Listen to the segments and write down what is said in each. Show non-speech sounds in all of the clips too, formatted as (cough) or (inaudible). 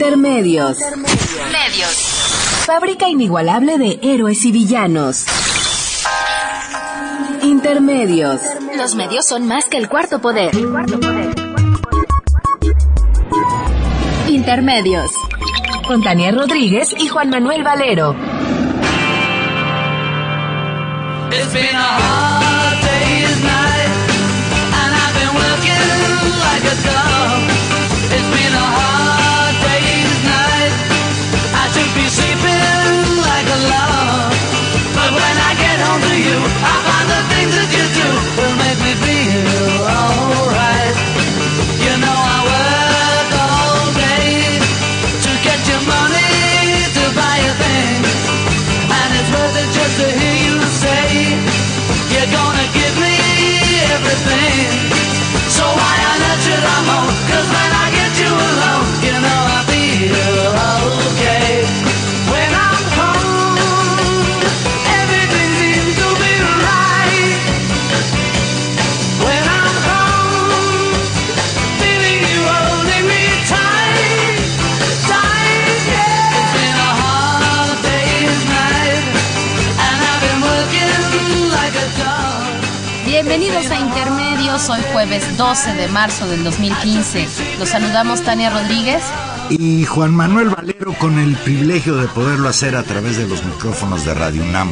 Intermedios. Medios. Fábrica inigualable de héroes y villanos. Intermedios. Los medios son más que el cuarto poder. Intermedios. Con Tania Rodríguez y Juan Manuel Valero. It's been a hard day's night, and I've been working like a dog. How (laughs) about Hoy jueves 12 de marzo del 2015. Los saludamos Tania Rodríguez. Y Juan Manuel Valero con el privilegio de poderlo hacer a través de los micrófonos de Radio UNAM.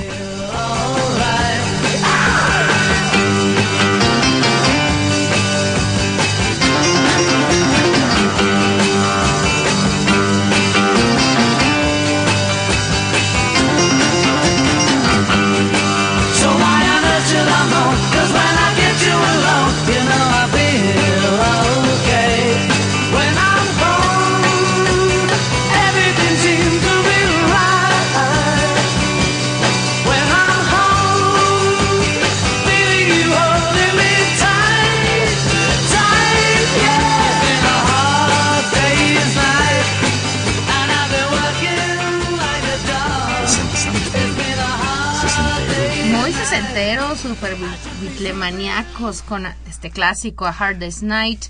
Con este clásico A Hard Day's Night.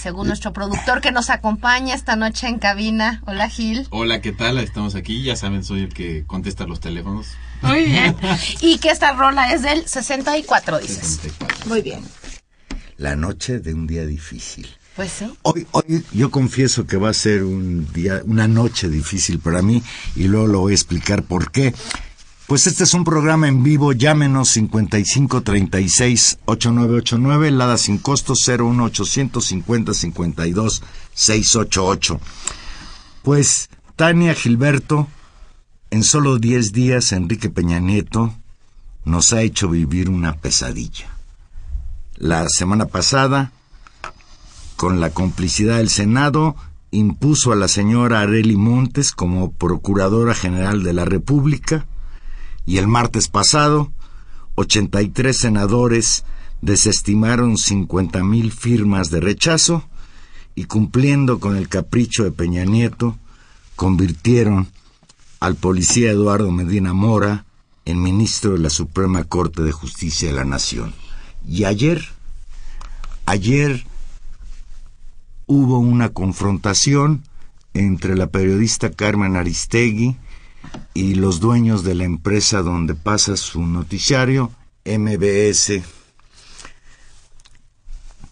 Según nuestro productor que nos acompaña esta noche en cabina. Hola Gil. Hola, ¿qué tal? Estamos aquí. Ya saben, soy el que contesta los teléfonos. Muy bien. (laughs) Y que esta rola es del 64, dices. 64. Muy bien. La noche de un día difícil. Pues sí. Hoy, hoy yo confieso que va a ser un día, una noche difícil para mí y luego lo voy a explicar por qué. Pues este es un programa en vivo, llámenos 5536 8989, Lada sin costo 01850 52 688. Pues Tania Gilberto, en solo 10 días Enrique Peña Nieto nos ha hecho vivir una pesadilla. La semana pasada con la complicidad del Senado, impuso a la señora Areli Montes como Procuradora General de la República y el martes pasado, 83 senadores desestimaron 50 mil firmas de rechazo y cumpliendo con el capricho de Peña Nieto, convirtieron al policía Eduardo Medina Mora en ministro de la Suprema Corte de Justicia de la Nación. Y ayer, ayer hubo una confrontación entre la periodista Carmen Aristegui y los dueños de la empresa donde pasa su noticiario, MBS.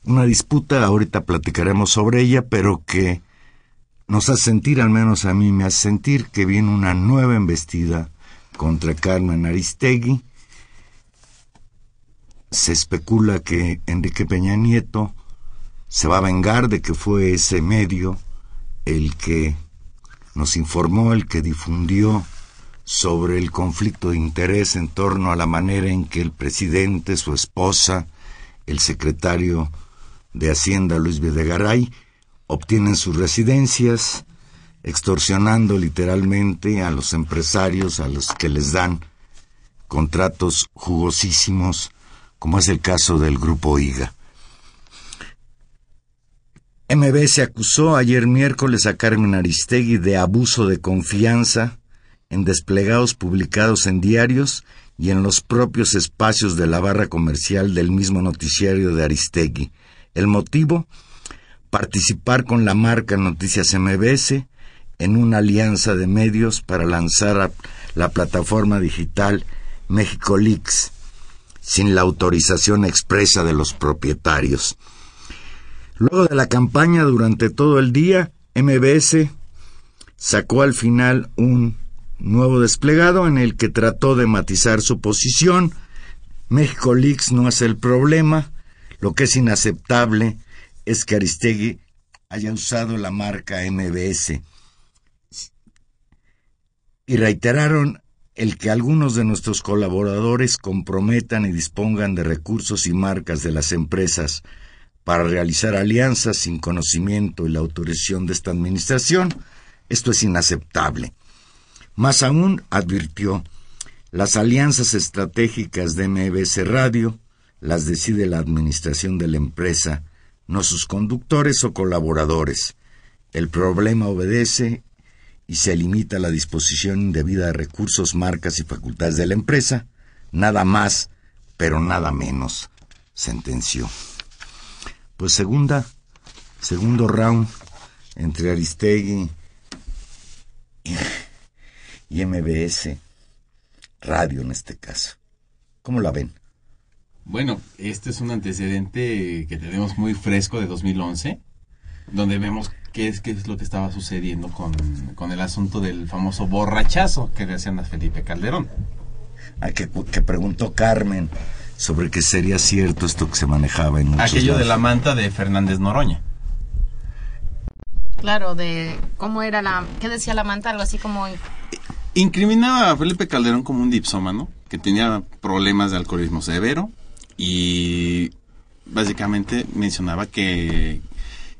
Una disputa, ahorita platicaremos sobre ella, pero que nos hace sentir, al menos a mí me hace sentir, que viene una nueva embestida contra Carmen Aristegui. Se especula que Enrique Peña Nieto se va a vengar de que fue ese medio el que nos informó, el que difundió sobre el conflicto de interés en torno a la manera en que el presidente, su esposa, el secretario de Hacienda Luis Videgaray obtienen sus residencias, extorsionando literalmente a los empresarios a los que les dan contratos jugosísimos, como es el caso del grupo IGA. MBS acusó ayer miércoles a Carmen Aristegui de abuso de confianza en desplegados publicados en diarios y en los propios espacios de la barra comercial del mismo noticiario de Aristegui. El motivo, participar con la marca Noticias MBS en una alianza de medios para lanzar la plataforma digital México Leaks sin la autorización expresa de los propietarios. Luego de la campaña durante todo el día, MBS sacó al final un nuevo desplegado en el que trató de matizar su posición. México Leaks no es el problema. Lo que es inaceptable es que Aristegui haya usado la marca MBS. Y reiteraron el que algunos de nuestros colaboradores comprometan y dispongan de recursos y marcas de las empresas para realizar alianzas sin conocimiento y la autorización de esta administración, esto es inaceptable. Más aún, advirtió, las alianzas estratégicas de MBS Radio las decide la administración de la empresa, no sus conductores o colaboradores. El problema obedece y se limita a la disposición indebida de recursos, marcas y facultades de la empresa, nada más, pero nada menos, sentenció. Pues segunda, segundo round entre Aristegui y, y MBS, radio en este caso. ¿Cómo la ven? Bueno, este es un antecedente que tenemos muy fresco de 2011, donde vemos qué es, qué es lo que estaba sucediendo con, con el asunto del famoso borrachazo que le hacían a Felipe Calderón. A que, que preguntó Carmen sobre que sería cierto esto que se manejaba en muchos Aquello de la manta de Fernández Noroña. Claro, de cómo era la... ¿Qué decía la manta? Algo así como... Incriminaba a Felipe Calderón como un dipsómano que tenía problemas de alcoholismo severo y básicamente mencionaba que,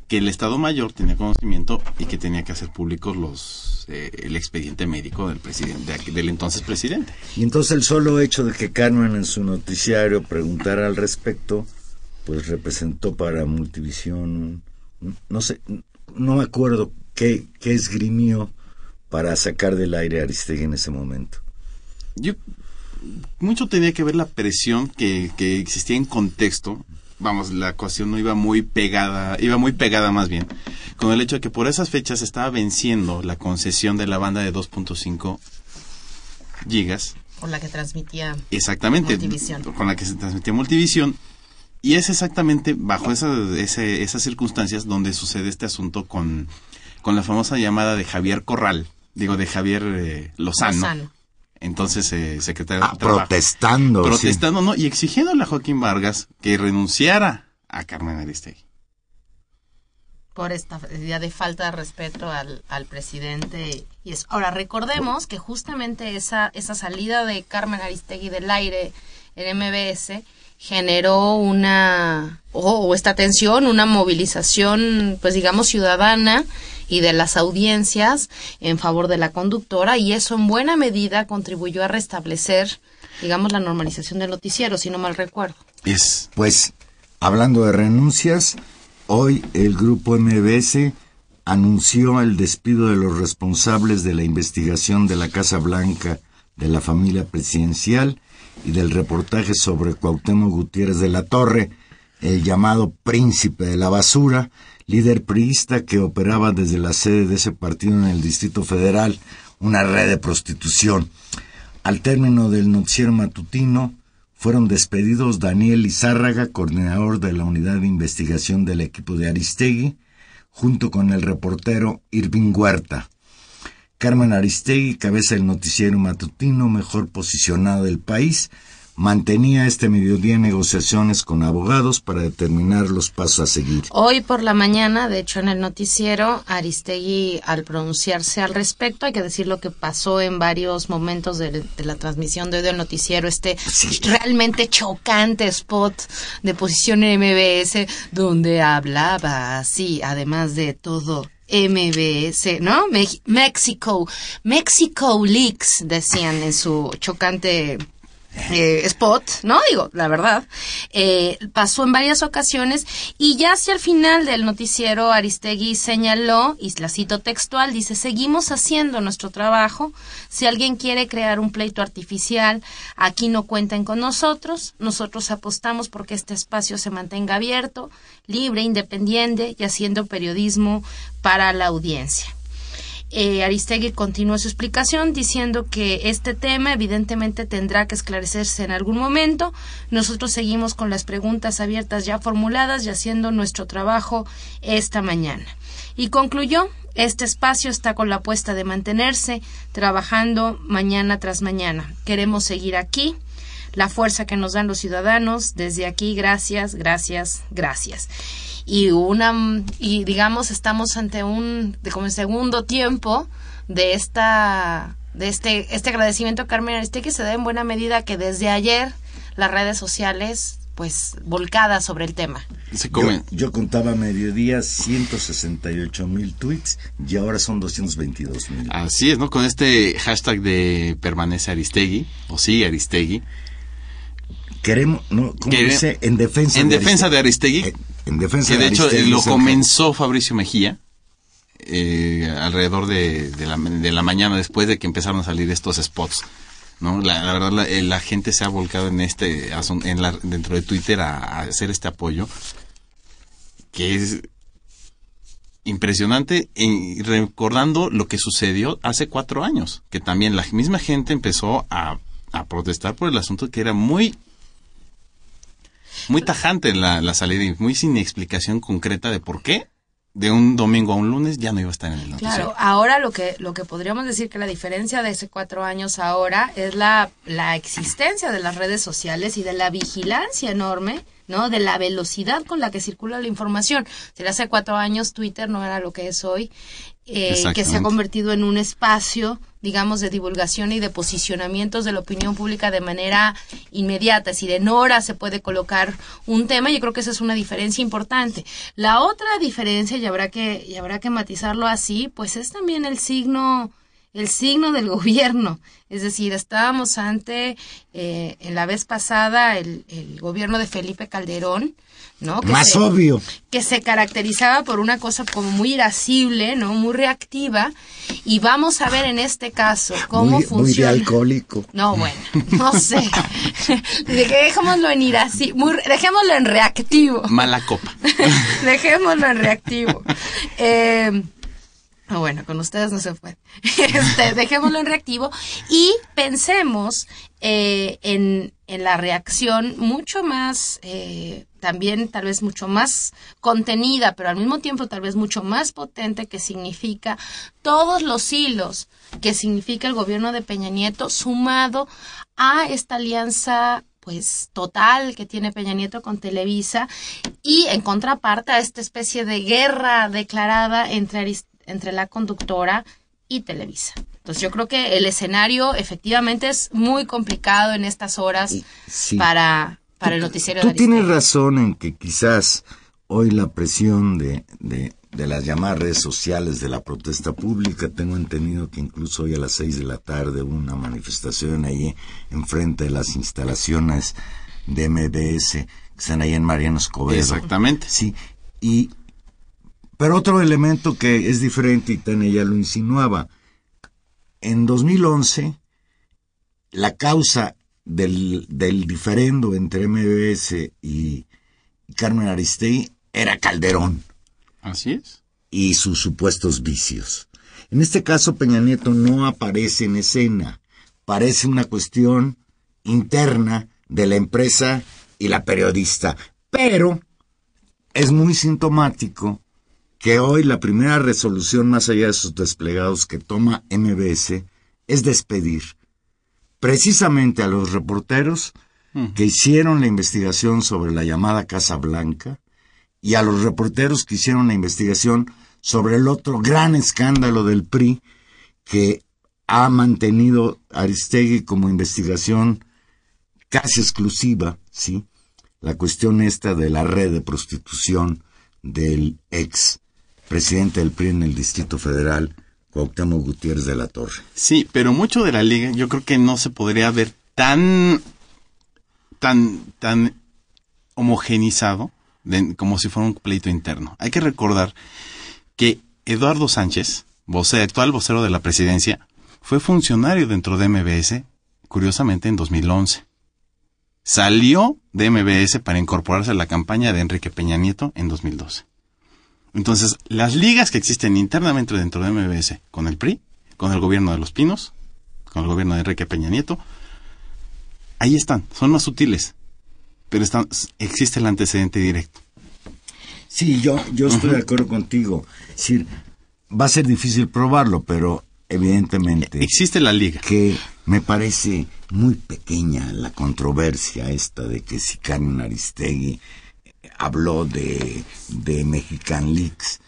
que el Estado Mayor tenía conocimiento y que tenía que hacer públicos los eh, el expediente médico del presidente del entonces presidente. Y entonces el solo hecho de que Carmen en su noticiario preguntara al respecto, pues representó para Multivisión, no sé, no me acuerdo qué, qué esgrimió para sacar del aire a Aristegui en ese momento. Yo mucho tenía que ver la presión que, que existía en contexto. Vamos, la ecuación no iba muy pegada, iba muy pegada más bien, con el hecho de que por esas fechas estaba venciendo la concesión de la banda de 2.5 gigas Por la que transmitía... Exactamente. Multivisión. Con la que se transmitía Multivisión. Y es exactamente bajo esa- ese- esas circunstancias donde sucede este asunto con, con la famosa llamada de Javier Corral, digo, de Javier eh, Lozano. Lozano. Entonces, eh, secretario Ah, de Trabajo. protestando. sí. Protestando, ¿no? Y exigiéndole a Joaquín Vargas que renunciara a Carmen Aristegui. por esta idea de falta de respeto al, al presidente. Y es, ahora, recordemos que justamente esa, esa salida de Carmen Aristegui del aire en MBS generó una, o o esta tensión, una movilización, pues digamos, ciudadana y de las audiencias en favor de la conductora y eso en buena medida contribuyó a restablecer, digamos, la normalización del noticiero, si no mal recuerdo. Es, Pues, hablando de renuncias, hoy el grupo MBS anunció el despido de los responsables de la investigación de la Casa Blanca de la familia presidencial y del reportaje sobre Cuauhtémoc Gutiérrez de la Torre, el llamado príncipe de la basura, líder priista que operaba desde la sede de ese partido en el Distrito Federal, una red de prostitución. Al término del noticiero matutino, fueron despedidos Daniel Lizárraga, coordinador de la unidad de investigación del equipo de Aristegui, junto con el reportero Irving Huerta. Carmen Aristegui, cabeza del noticiero matutino mejor posicionado del país, mantenía este mediodía negociaciones con abogados para determinar los pasos a seguir. Hoy por la mañana, de hecho en el noticiero, Aristegui al pronunciarse al respecto, hay que decir lo que pasó en varios momentos de, de la transmisión de hoy del noticiero, este Sí. realmente chocante spot de posición en MBS, donde hablaba así, además de todo. MBS, ¿no? Mex- Mexico, Mexico Leaks, decían en su chocante eh, spot, ¿no? Digo, la verdad. Eh, pasó en varias ocasiones y ya hacia el final del noticiero Aristegui señaló, y la cito textual, dice, seguimos haciendo nuestro trabajo. Si alguien quiere crear un pleito artificial, aquí no cuenten con nosotros. Nosotros apostamos porque este espacio se mantenga abierto, libre, independiente y haciendo periodismo para la audiencia. Eh, Aristegui continuó su explicación diciendo que este tema evidentemente tendrá que esclarecerse en algún momento. Nosotros seguimos con las preguntas abiertas ya formuladas y haciendo nuestro trabajo esta mañana. Y concluyó, este espacio está con la apuesta de mantenerse trabajando mañana tras mañana. Queremos seguir aquí, la fuerza que nos dan los ciudadanos. Desde aquí, gracias, gracias, gracias y una y digamos estamos ante un de como el segundo tiempo de esta de este este agradecimiento a Carmen Aristegui se da en buena medida que desde ayer las redes sociales pues volcadas sobre el tema. Se Yo, comen. yo contaba a mediodía 168 mil tweets y ahora son 222 mil. Así es, ¿no? Con este hashtag de permanece Aristegui, o sigue Aristegui. Queremos, ¿no? ¿Cómo Quere- dice? En defensa En de defensa de Aristegui, Eh, en defensa que de hecho Aristegui lo comenzó Fabricio Mejía eh, alrededor de, de la, de la mañana después de que empezaron a salir estos spots. ¿no? La, la verdad, la, eh, la gente se ha volcado en este en la, dentro de Twitter a, a hacer este apoyo que es impresionante y recordando lo que sucedió hace cuatro años, que también la misma gente empezó a, a protestar por el asunto que era muy muy tajante la, la salida y muy sin explicación concreta de por qué de un domingo a un lunes ya no iba a estar en el noticiero. Claro, ahora lo que, lo que podríamos decir que la diferencia de hace cuatro años ahora es la, la existencia de las redes sociales y de la vigilancia enorme, ¿no? De la velocidad con la que circula la información. Si hace cuatro años Twitter no era lo que es hoy, eh, que se ha convertido en un espacio, digamos, de divulgación y de posicionamientos de la opinión pública de manera inmediata. Es decir, en horas se puede colocar un tema. Yo creo que esa es una diferencia importante. La otra diferencia, y habrá que, y habrá que matizarlo así, pues es también el signo el signo del (laughs) gobierno. Es decir, estábamos ante, eh, en la vez pasada, el, el gobierno de Felipe Calderón, ¿no? Que Más se- obvio. que se caracterizaba por una cosa como muy irascible, ¿no? Muy reactiva. Y vamos a ver en este caso cómo muy, muy de funciona. alcohólico. No, bueno, no sé. (laughs) Dejémoslo en irascible, muy, dejémoslo en reactivo. Mala copa. (laughs) Dejémoslo en reactivo. Eh, ah, bueno, con ustedes no se puede. (laughs) Este, dejémoslo en reactivo y pensemos eh, en, en la reacción mucho más, eh, también tal vez mucho más contenida, pero al mismo tiempo tal vez mucho más potente que significa todos los hilos que significa el gobierno de Peña Nieto sumado a esta alianza pues total que tiene Peña Nieto con Televisa y en contraparte a esta especie de guerra declarada entre, Aris- entre la conductora y Televisa. Entonces yo creo que el escenario efectivamente es muy complicado en estas horas Sí. para, para el noticiero Tú de tienes razón en que quizás hoy la presión de, de, de las llamadas redes sociales de la protesta pública, tengo entendido que incluso hoy a las seis de la tarde hubo una manifestación ahí enfrente de las instalaciones de MBS que están ahí en Mariano Escobedo. Exactamente. Sí, y pero otro elemento que es diferente y Tania ya lo insinuaba. En 2011 la causa del, del diferendo entre MBS y Carmen Aristegui era Calderón Así es. y sus supuestos vicios. En este caso, Peña Nieto no aparece en escena. Parece una cuestión interna de la empresa y la periodista. Pero es muy sintomático que hoy la primera resolución, más allá de sus desplegados que toma MBS, es despedir precisamente a los reporteros que hicieron la investigación sobre la llamada Casa Blanca y a los reporteros que hicieron la investigación sobre el otro gran escándalo del PRI que ha mantenido Aristegui como investigación casi exclusiva, ¿sí? La cuestión esta de la red de prostitución del ex presidente del PRI en el Distrito Federal, Cuauhtémoc Gutiérrez de la Torre. Sí, pero mucho de la liga yo creo que no se podría ver tan tan tan homogenizado como si fuera un pleito interno. Hay que recordar que Eduardo Sánchez, voce- actual vocero de la presidencia, fue funcionario dentro de MBS, curiosamente en 2011. Salió de MBS para incorporarse a la campaña de Enrique Peña Nieto en 2012. Entonces, las ligas que existen internamente dentro de MBS con el PRI, con el gobierno de Los Pinos, con el gobierno de Enrique Peña Nieto, ahí están, son más sutiles, pero están, existe el antecedente directo. Sí, yo, yo estoy de acuerdo contigo. Es decir, va a ser difícil probarlo, pero evidentemente Existe la liga. que me parece muy pequeña la controversia esta de que si Carmen Aristegui habló de, de Mexican Leaks,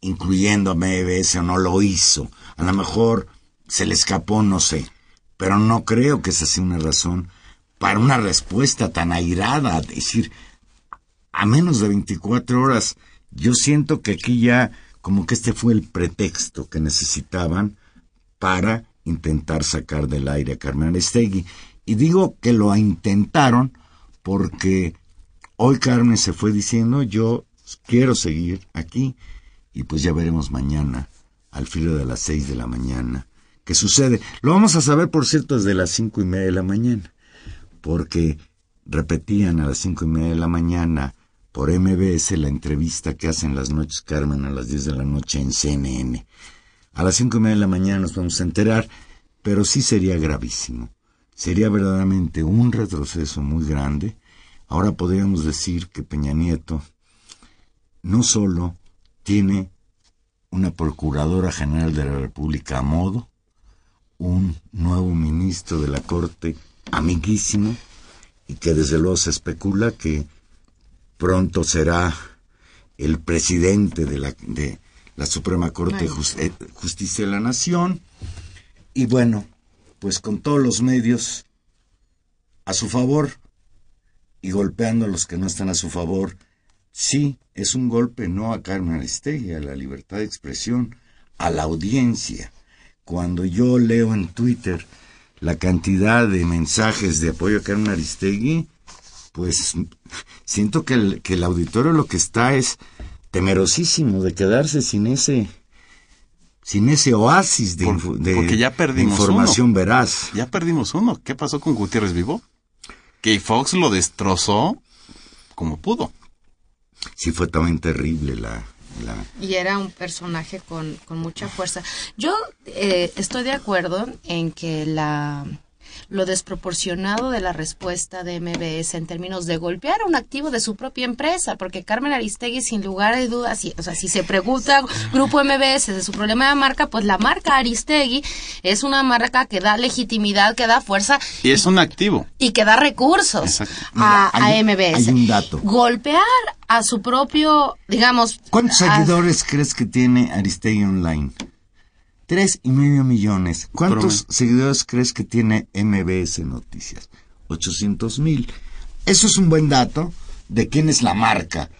incluyendo a MBS o no lo hizo. A lo mejor se le escapó, no sé. Pero no creo que esa sea una razón para una respuesta tan airada. Es decir, a menos de 24 horas, yo siento que aquí ya como que este fue el pretexto que necesitaban para intentar sacar del aire a Carmen Aristegui. Y digo que lo intentaron porque hoy Carmen se fue diciendo yo quiero seguir aquí y pues ya veremos mañana al filo de las seis de la mañana qué sucede. Lo vamos a saber, por cierto, desde las cinco y media de la mañana porque repetían a las cinco y media de la mañana por MBS la entrevista que hacen las noches Carmen a las 10 de la noche en CNN. A las cinco y media de la mañana nos vamos a enterar, pero sí sería gravísimo. Sería verdaderamente un retroceso muy grande. Ahora podríamos decir que Peña Nieto no solo tiene una Procuradora General de la República a modo, un nuevo ministro de la Corte amiguísimo, y que desde luego se especula que pronto será el presidente de la, de la Suprema Corte de eh, Justicia de la Nación. Y bueno, pues con todos los medios a su favor y golpeando a los que no están a su favor, sí, es un golpe no a Carmen Aristegui, a la libertad de expresión, a la audiencia. Cuando yo leo en Twitter la cantidad de mensajes de apoyo a Carmen Aristegui, pues siento que el, que el auditorio lo que está es temerosísimo de quedarse sin ese sin ese oasis de, Por- info- de- porque ya de perdimos información veraz. Ya perdimos uno. ¿Qué pasó con Gutiérrez Vivo? Que Fox lo destrozó como pudo. Sí fue también terrible la, la Y era un personaje con, con mucha fuerza. Yo eh, estoy de acuerdo en que la lo desproporcionado de la respuesta de MBS en términos de golpear a un activo de su propia empresa, porque Carmen Aristegui, sin lugar a dudas, si, o sea, si se pregunta Grupo MBS de su problema de marca, pues la marca Aristegui es una marca que da legitimidad, que da fuerza Y es un activo. y que da recursos a, Mira, hay- a MBS. hay un dato. Golpear a su propio, digamos... ¿Cuántos a- seguidores crees que tiene Aristegui Online? Tres y medio millones. ¿Cuántos seguidores crees que tiene MBS Noticias? 800 mil. Eso es un buen dato de quién es la marca.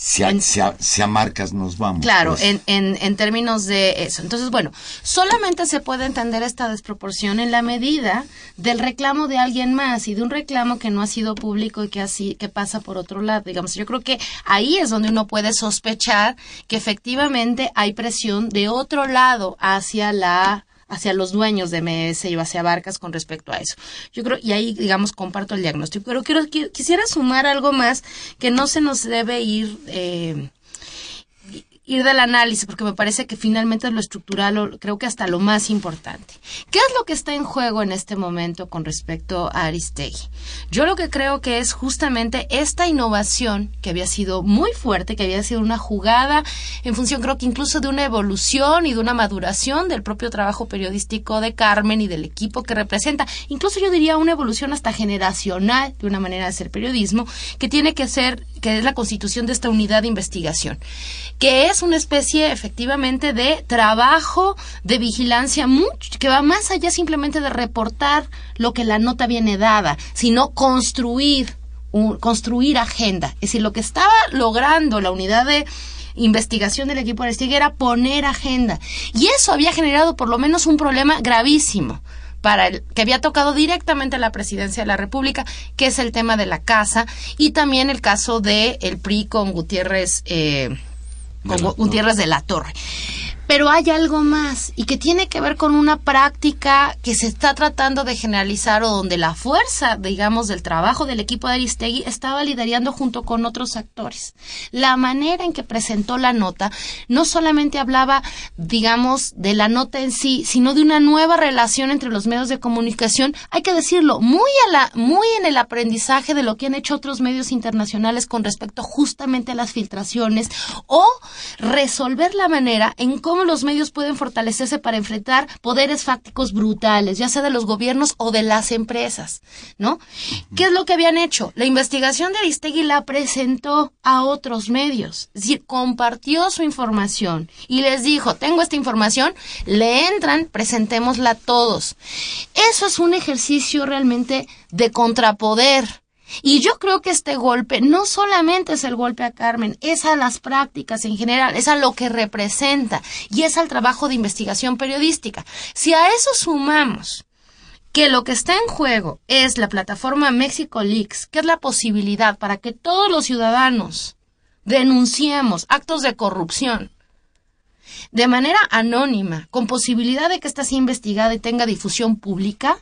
Si a, En- si a- si a marcas nos vamos. Claro, pues. en, en, en términos de eso. Entonces, bueno, solamente se puede entender esta desproporción en la medida del reclamo de alguien más y de un reclamo que no ha sido público y que así que pasa por otro lado. Digamos, yo creo que ahí es donde uno puede sospechar que efectivamente hay presión de otro lado hacia la hacia los dueños de MS y hacia Barcas con respecto a eso. Yo creo, y ahí, digamos, comparto el diagnóstico. Pero quiero, qui- quisiera sumar algo más que no se nos debe ir eh, ir del análisis, porque me parece que finalmente es lo estructural, creo que hasta lo más importante. ¿Qué es lo que está en juego en este momento con respecto a Aristegui? Yo lo que creo que es justamente esta innovación que había sido muy fuerte, que había sido una jugada en función, creo que incluso de una evolución y de una maduración del propio trabajo periodístico de Carmen y del equipo que representa, incluso yo diría una evolución hasta generacional de una manera de hacer periodismo, que tiene que ser, que es la constitución de esta unidad de investigación, que es una especie efectivamente de trabajo de vigilancia que va más allá simplemente de reportar lo que la nota viene dada, sino construir, un- construir agenda. Es decir, lo que estaba logrando la unidad de investigación del equipo de era poner agenda. Y eso había generado por lo menos un problema gravísimo para el que había tocado directamente a la presidencia de la República, que es el tema de la casa y también el caso de el PRI con Gutiérrez eh, la Gu- Gutiérrez de la Torre. Pero hay algo más y que tiene que ver con una práctica que se está tratando de generalizar o donde la fuerza, digamos, del trabajo del equipo de Aristegui estaba liderando junto con otros actores. La manera en que presentó la nota no solamente hablaba, digamos, de la nota en sí, sino de una nueva relación entre los medios de comunicación, hay que decirlo, muy, a la, muy en el aprendizaje de lo que han hecho otros medios internacionales con respecto justamente a las filtraciones o resolver la manera en cómo los medios pueden fortalecerse para enfrentar poderes fácticos brutales, ya sea de los gobiernos o de las empresas, ¿no? ¿Qué es lo que habían hecho? La investigación de Aristegui la presentó a otros medios, es decir, compartió su información y les dijo, tengo esta información, le entran, presentémosla a todos. Eso es un ejercicio realmente de contrapoder y yo creo que este golpe no solamente es el golpe a Carmen, es a las prácticas en general, es a lo que representa y es al trabajo de investigación periodística. Si a eso sumamos que lo que está en juego es la plataforma Mexico Leaks, que es la posibilidad para que todos los ciudadanos denunciemos actos de corrupción de manera anónima, con posibilidad de que esta sea investigada y tenga difusión pública,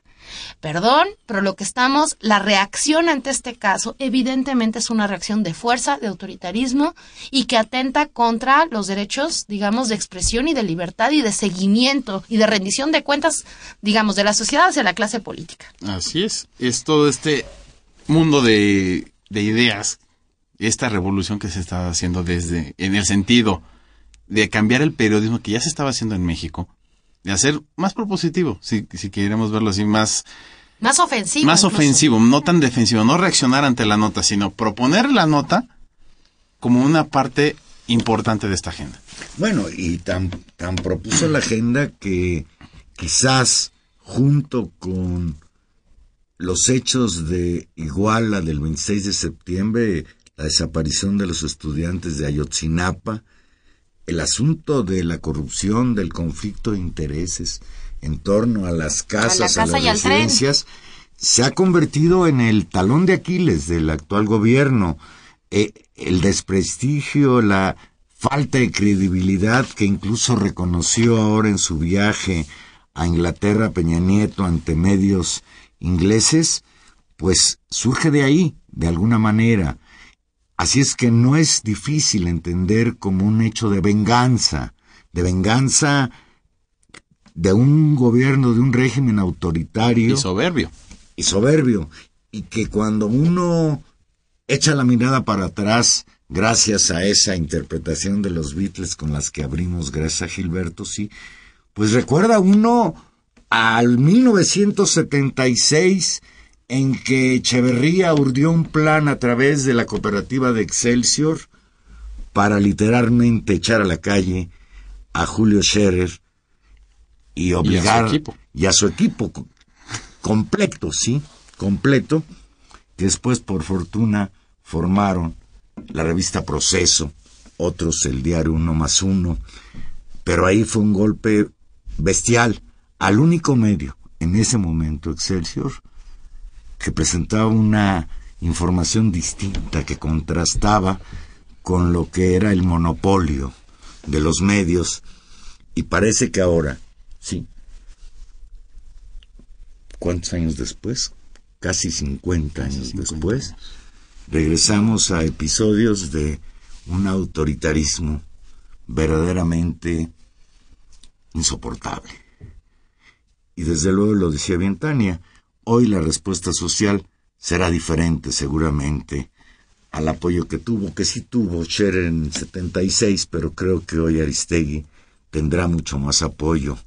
Perdón, pero lo que estamos, la reacción ante este caso, evidentemente es una reacción de fuerza, de autoritarismo y que atenta contra los derechos, digamos, de expresión y de libertad y de seguimiento y de rendición de cuentas, digamos, de la sociedad hacia la clase política. Así es. Es todo este mundo de, de ideas, esta revolución que se está haciendo desde, en el sentido de cambiar el periodismo que ya se estaba haciendo en México de hacer más propositivo, si, si queremos verlo así, más... Más ofensivo. Más ofensivo, no tan defensivo, no reaccionar ante la nota, sino proponer la nota como una parte importante de esta agenda. Bueno, y tan, tan propuso la agenda que quizás junto con los hechos de Iguala del 26 de septiembre, la desaparición de los estudiantes de Ayotzinapa, el asunto de la corrupción, del conflicto de intereses en torno a las casas, a, las residencias, se ha convertido en el talón de Aquiles del actual gobierno. Eh, el desprestigio, la falta de credibilidad que incluso reconoció ahora en su viaje a Inglaterra Peña Nieto ante medios ingleses, pues surge de ahí, de alguna manera. Así es que no es difícil entender como un hecho de venganza, de venganza de un gobierno, de un régimen autoritario. Y soberbio. Y soberbio. Y que cuando uno echa la mirada para atrás, gracias a esa interpretación de los Beatles con las que abrimos, gracias a Gilberto, sí, pues recuerda uno al 1976 en que Echeverría urdió un plan a través de la cooperativa de Excelsior para literalmente echar a la calle a Julio Scherer y obligar y a su equipo, completo, sí, completo, que después por fortuna formaron la revista Proceso, otros el diario Uno más Uno, pero ahí fue un golpe bestial al único medio en ese momento Excelsior que presentaba una información distinta que contrastaba con lo que era el monopolio de los medios y parece que ahora, sí, ¿cuántos años después? Casi 50 años después, regresamos a episodios de un autoritarismo verdaderamente insoportable. Y desde luego lo decía bien Tania, Hoy la respuesta social será diferente seguramente al apoyo que tuvo, que sí tuvo Scherer en 76, pero creo que hoy Aristegui tendrá mucho más apoyo.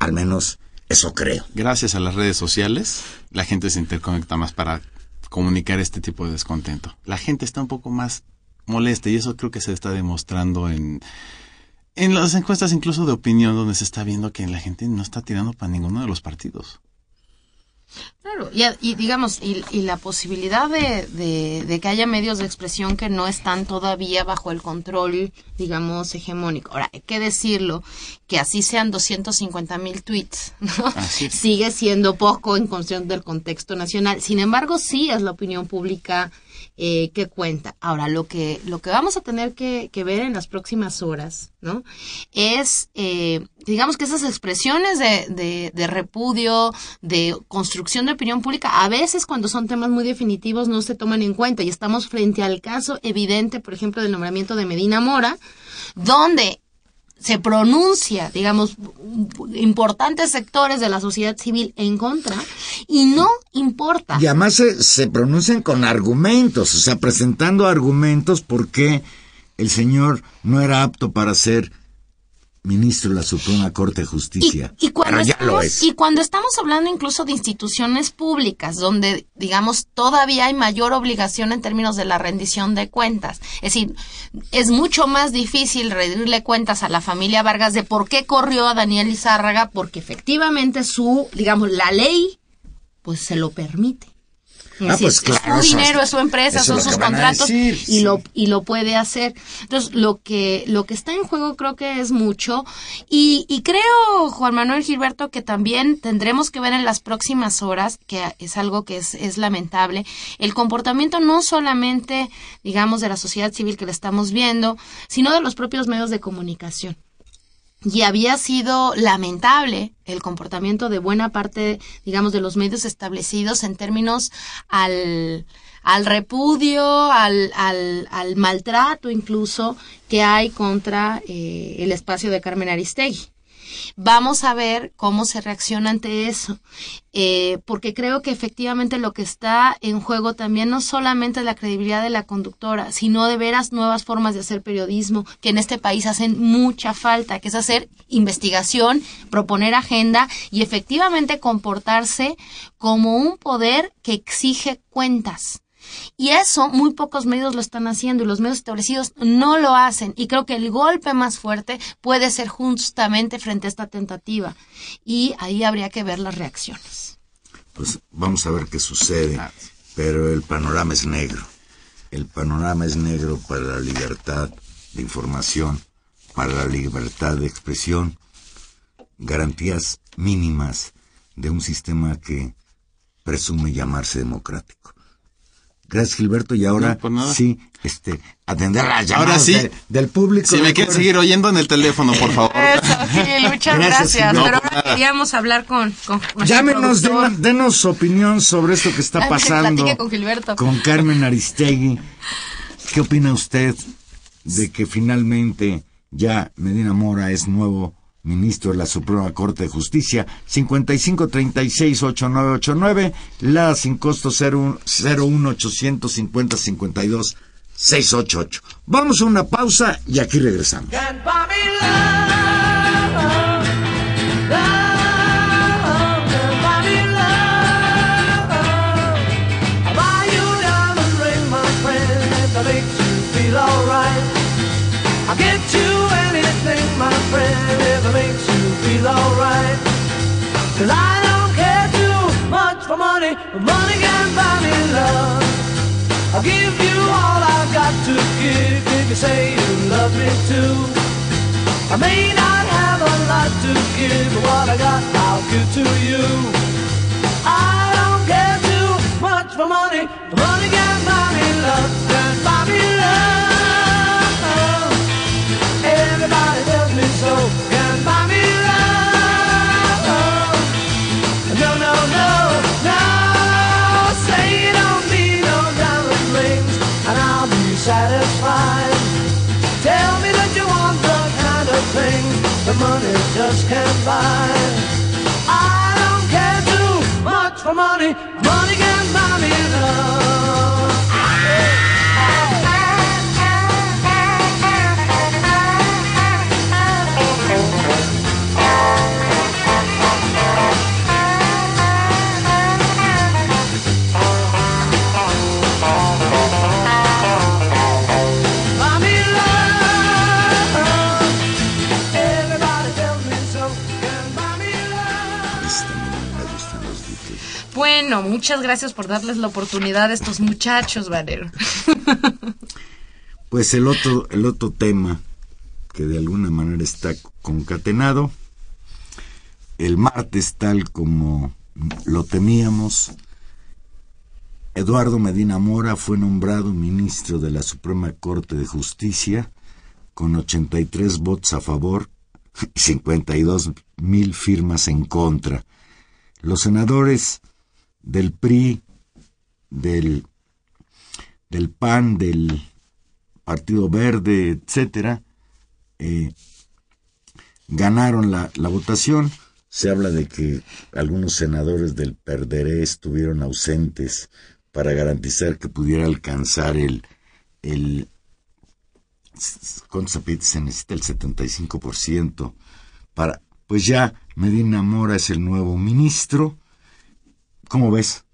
Al menos eso creo. Gracias a las redes sociales, la gente se interconecta más para comunicar este tipo de descontento. La gente está un poco más molesta y eso creo que se está demostrando en, en las encuestas incluso de opinión donde se está viendo que la gente no está tirando para ninguno de los partidos. Claro, y, digamos, y, la posibilidad de, de, que haya medios de expresión que no están todavía bajo el control, digamos, hegemónico. Ahora, hay que decirlo, que así sean 250 mil tweets, (laughs) ¿no? Sigue siendo poco en función del contexto nacional. Sin embargo, sí es la opinión pública eh, qué cuenta. Ahora, lo que, lo que vamos a tener que, que ver en las próximas horas, ¿no? Es, eh, digamos que esas expresiones de, de, de repudio, de construcción de opinión pública, a veces cuando son temas muy definitivos no se toman en cuenta y estamos frente al caso evidente, por ejemplo, del nombramiento de Medina Mora, donde se pronuncia, digamos, importantes sectores de la sociedad civil en contra y no importa. Y además se, se pronuncian con argumentos, o sea, presentando argumentos porque el señor no era apto para ser ministro de la Suprema Corte de Justicia. Y, y cuando Pero ya estamos, lo es. y cuando estamos hablando incluso de instituciones públicas, donde, digamos, todavía hay mayor obligación en términos de la rendición de cuentas. Es decir, es mucho más difícil rendirle cuentas a la familia Vargas de por qué corrió a Daniel Izárraga, porque efectivamente su, digamos, la ley, pues se lo permite. Ah, pues claro, es su dinero, es- su empresa, son sus contratos decir, y sí. lo y lo puede hacer. Entonces, lo que, lo que está en juego creo que es mucho. Y, y creo, Juan Manuel Gilberto, que también tendremos que ver en las próximas horas, que es algo que es, es lamentable, el comportamiento no solamente, digamos, de la sociedad civil que le estamos viendo, sino de los propios medios de comunicación. Y había sido lamentable el comportamiento de buena parte, digamos, de los medios establecidos en términos al, al repudio, al, al, al maltrato incluso que hay contra eh, el espacio de Carmen Aristegui. Vamos a ver cómo se reacciona ante eso, eh, porque creo que efectivamente lo que está en juego también no solamente es la credibilidad de la conductora, sino de veras nuevas formas de hacer periodismo que en este país hacen mucha falta, que es hacer investigación, proponer agenda y efectivamente comportarse como un poder que exige cuentas. Y eso muy pocos medios lo están haciendo y los medios establecidos no lo hacen. Y creo que el golpe más fuerte puede ser justamente frente a esta tentativa. Y ahí habría que ver las reacciones. Pues vamos a ver qué sucede. Ah. Pero el panorama es negro. El panorama es negro para la libertad de información, para la libertad de expresión, garantías mínimas de un sistema que presume llamarse democrático. Gracias, Gilberto. Y ahora No, pues sí, este, atender las llamadas Ahora sí. de- del público. Si me quieren seguir oyendo en el teléfono, por favor. Eso, sí, muchas Gracias. Pero ahora nada. queríamos hablar con, con Llámenos, den- denos su opinión sobre esto que está que pasando con Gilberto. con Carmen Aristegui. ¿Qué opina usted de que finalmente ya Medina Mora es nuevo ministro de la Suprema Corte de Justicia? 5536-8989, la sin costo 01850-52-688. Vamos a una pausa y aquí regresamos. I may not have a lot to give, but what I got I'll give to you. I don't care too much for money, but money buy me love, thing that money just can't buy. I don't care too much for money. Money Bueno, muchas gracias por darles la oportunidad a estos muchachos, Valero. Pues el otro, el otro tema que de alguna manera está concatenado, el martes tal como lo temíamos, Eduardo Medina Mora fue nombrado ministro de la Suprema Corte de Justicia con 83 votos a favor y 52 mil firmas en contra. Los senadores del PRI, del, del PAN, del Partido Verde, etcétera, eh, ganaron la, la votación. Se habla de que algunos senadores del Perderé estuvieron ausentes para garantizar que pudiera alcanzar el, el ¿cuánto se necesita el 75% para, pues ya Medina Mora es el nuevo ministro. ¿Cómo ves?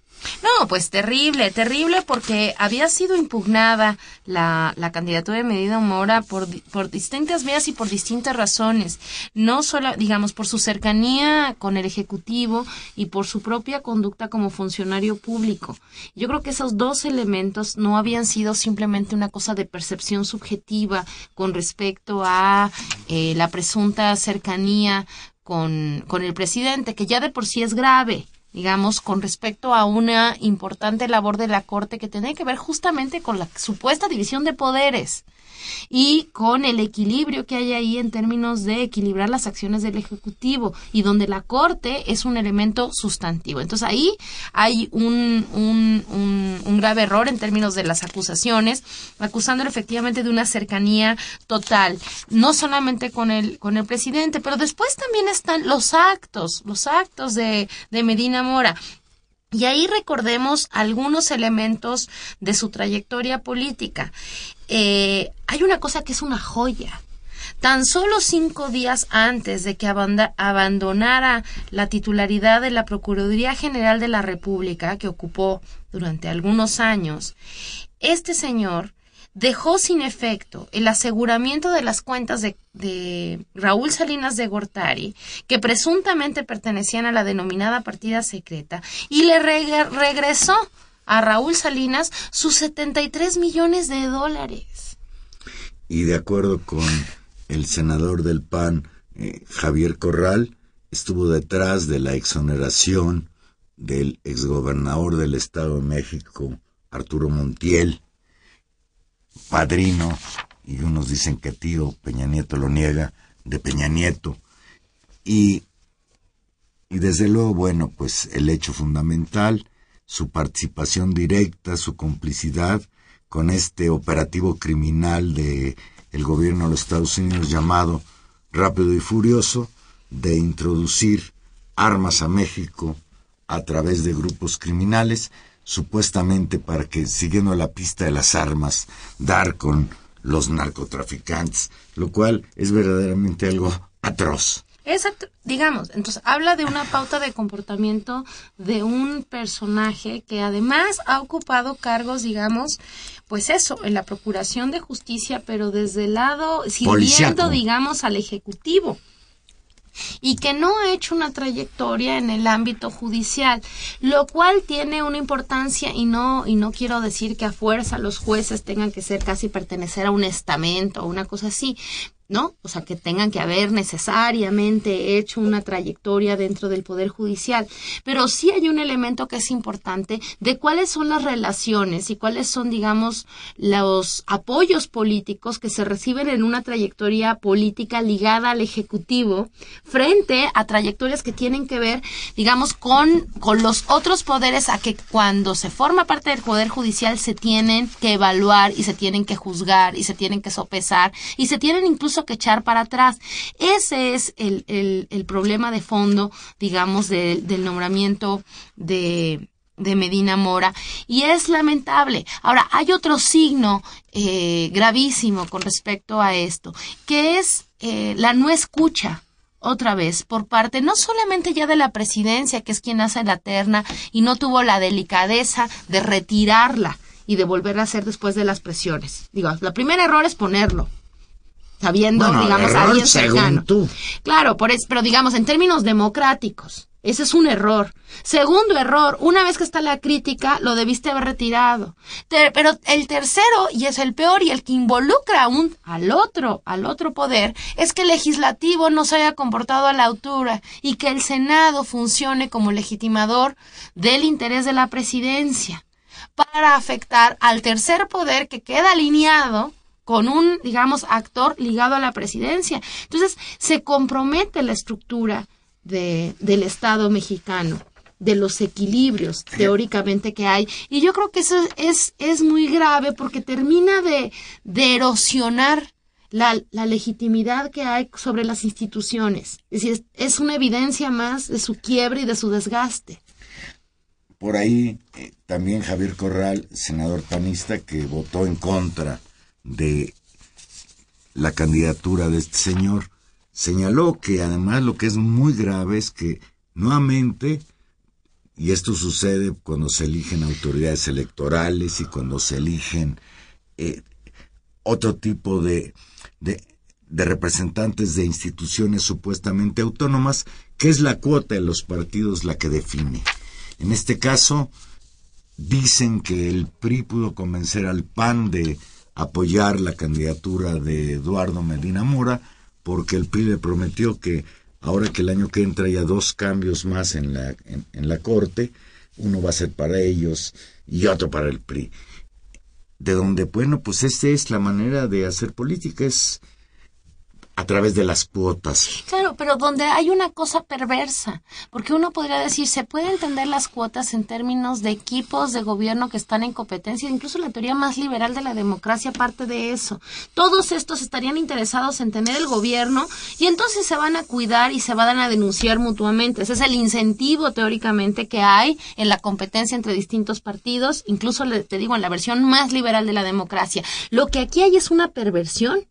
No, pues terrible, terrible porque había sido impugnada la, la candidatura de Medina Mora por, por distintas vías y por distintas razones. No solo, digamos, por su cercanía con el Ejecutivo y por su propia conducta como funcionario público. Yo creo que esos dos elementos no habían sido simplemente una cosa de percepción subjetiva con respecto a eh, la presunta cercanía con, con el presidente, que ya de por sí es grave digamos, con respecto a una importante labor de la Corte que tiene que ver justamente con la supuesta división de poderes y con el equilibrio que hay ahí en términos de equilibrar las acciones del Ejecutivo y donde la Corte es un elemento sustantivo. Entonces ahí hay un, un, un, un grave error en términos de las acusaciones, acusándolo efectivamente de una cercanía total, no solamente con el, con el presidente, pero después también están los actos, los actos de, de Medina Mora. Y ahí recordemos algunos elementos de su trayectoria política. Eh, hay una cosa que es una joya. Tan solo cinco días antes de que abandonara la titularidad de la Procuraduría General de la República, que ocupó durante algunos años, este señor dejó sin efecto el aseguramiento de las cuentas de, Raúl Salinas de Gortari, que presuntamente pertenecían a la denominada partida secreta, y le reg- regresó a Raúl Salinas sus 73 millones de dólares. y de acuerdo con el senador del PAN, eh, Javier Corral, estuvo detrás de la exoneración del exgobernador del Estado de México, Arturo Montiel, padrino, y unos dicen que tío, Peña Nieto lo niega, de Peña Nieto. Y, y desde luego, bueno, pues el hecho fundamental, su participación directa, su complicidad con este operativo criminal de el gobierno de los Estados Unidos llamado Rápido y Furioso de introducir armas a México a través de grupos criminales, supuestamente para que, siguiendo la pista de las armas, dar con los narcotraficantes, lo cual es verdaderamente algo atroz. Exacto, digamos, entonces habla de una pauta de comportamiento de un personaje que además ha ocupado cargos, digamos, pues eso, en la procuración de justicia, pero desde el lado sirviendo, Policiaco. digamos, al ejecutivo y que no ha hecho una trayectoria en el ámbito judicial, lo cual tiene una importancia y no y no quiero decir que a fuerza los jueces tengan que ser casi pertenecer a un estamento o una cosa así, ¿no? O sea, que tengan que haber necesariamente hecho una trayectoria dentro del Poder Judicial. Pero sí hay un elemento que es importante de cuáles son las relaciones y cuáles son, digamos, los apoyos políticos que se reciben en una trayectoria política ligada al Ejecutivo frente a trayectorias que tienen que ver, digamos, con, con los otros poderes a que cuando se forma parte del Poder Judicial se tienen que evaluar y se tienen que juzgar y se tienen que sopesar y se tienen incluso que echar para atrás. Ese es el, el, el problema de fondo, digamos, de- del nombramiento de de Medina Mora y es lamentable. Ahora, hay otro signo eh, gravísimo con respecto a esto, que es eh, la no escucha otra vez por parte no solamente ya de la presidencia, que es quien hace la terna y no tuvo la delicadeza de retirarla y de volverla a hacer después de las presiones. Digo, la primera error es ponerlo, sabiendo, Bueno, digamos, a error alguien según cercano. tú. Claro, por es, pero digamos, en términos democráticos, ese es un error. Segundo error, una vez que está la crítica, lo debiste haber retirado. Te- pero el tercero, y es el peor, y el que involucra aún al otro, al otro poder, es que el legislativo no se haya comportado a la altura y que el Senado funcione como legitimador del interés de la presidencia. para afectar al tercer poder que queda alineado con un, digamos, actor ligado a la presidencia. Entonces, se compromete la estructura de, del Estado mexicano de los equilibrios teóricamente que hay. Y yo creo que eso es, es muy grave porque termina de, de erosionar la, la, legitimidad que hay sobre las instituciones. Es decir, es, una evidencia más de su quiebre y de su desgaste. Por ahí eh, también Javier Corral, senador panista, que votó en contra de la candidatura de este señor, señaló que además lo que es muy grave es que nuevamente y esto sucede cuando se eligen autoridades electorales y cuando se eligen eh, otro tipo de, de, de, representantes de instituciones supuestamente autónomas, que es la cuota de los partidos la que define. En este caso, dicen que el PRI pudo convencer al PAN de apoyar la candidatura de Eduardo Medina Mora, porque el PRI le prometió que ahora que el año que entra haya dos cambios más en la, en, la Corte, uno va a ser para ellos y otro para el PRI. De donde, bueno, pues esta es la manera de hacer política, es a través de las cuotas. Claro, pero donde hay una cosa perversa, porque uno podría decir, se puede entender las cuotas en términos de equipos de gobierno que están en competencia, incluso la teoría más liberal de la democracia parte de eso. Todos estos estarían interesados en tener el gobierno y entonces se van a cuidar y se van a denunciar mutuamente. Ese es el incentivo teóricamente que hay en la competencia entre distintos partidos, incluso te digo en la versión más liberal de la democracia. Lo que aquí hay es una perversión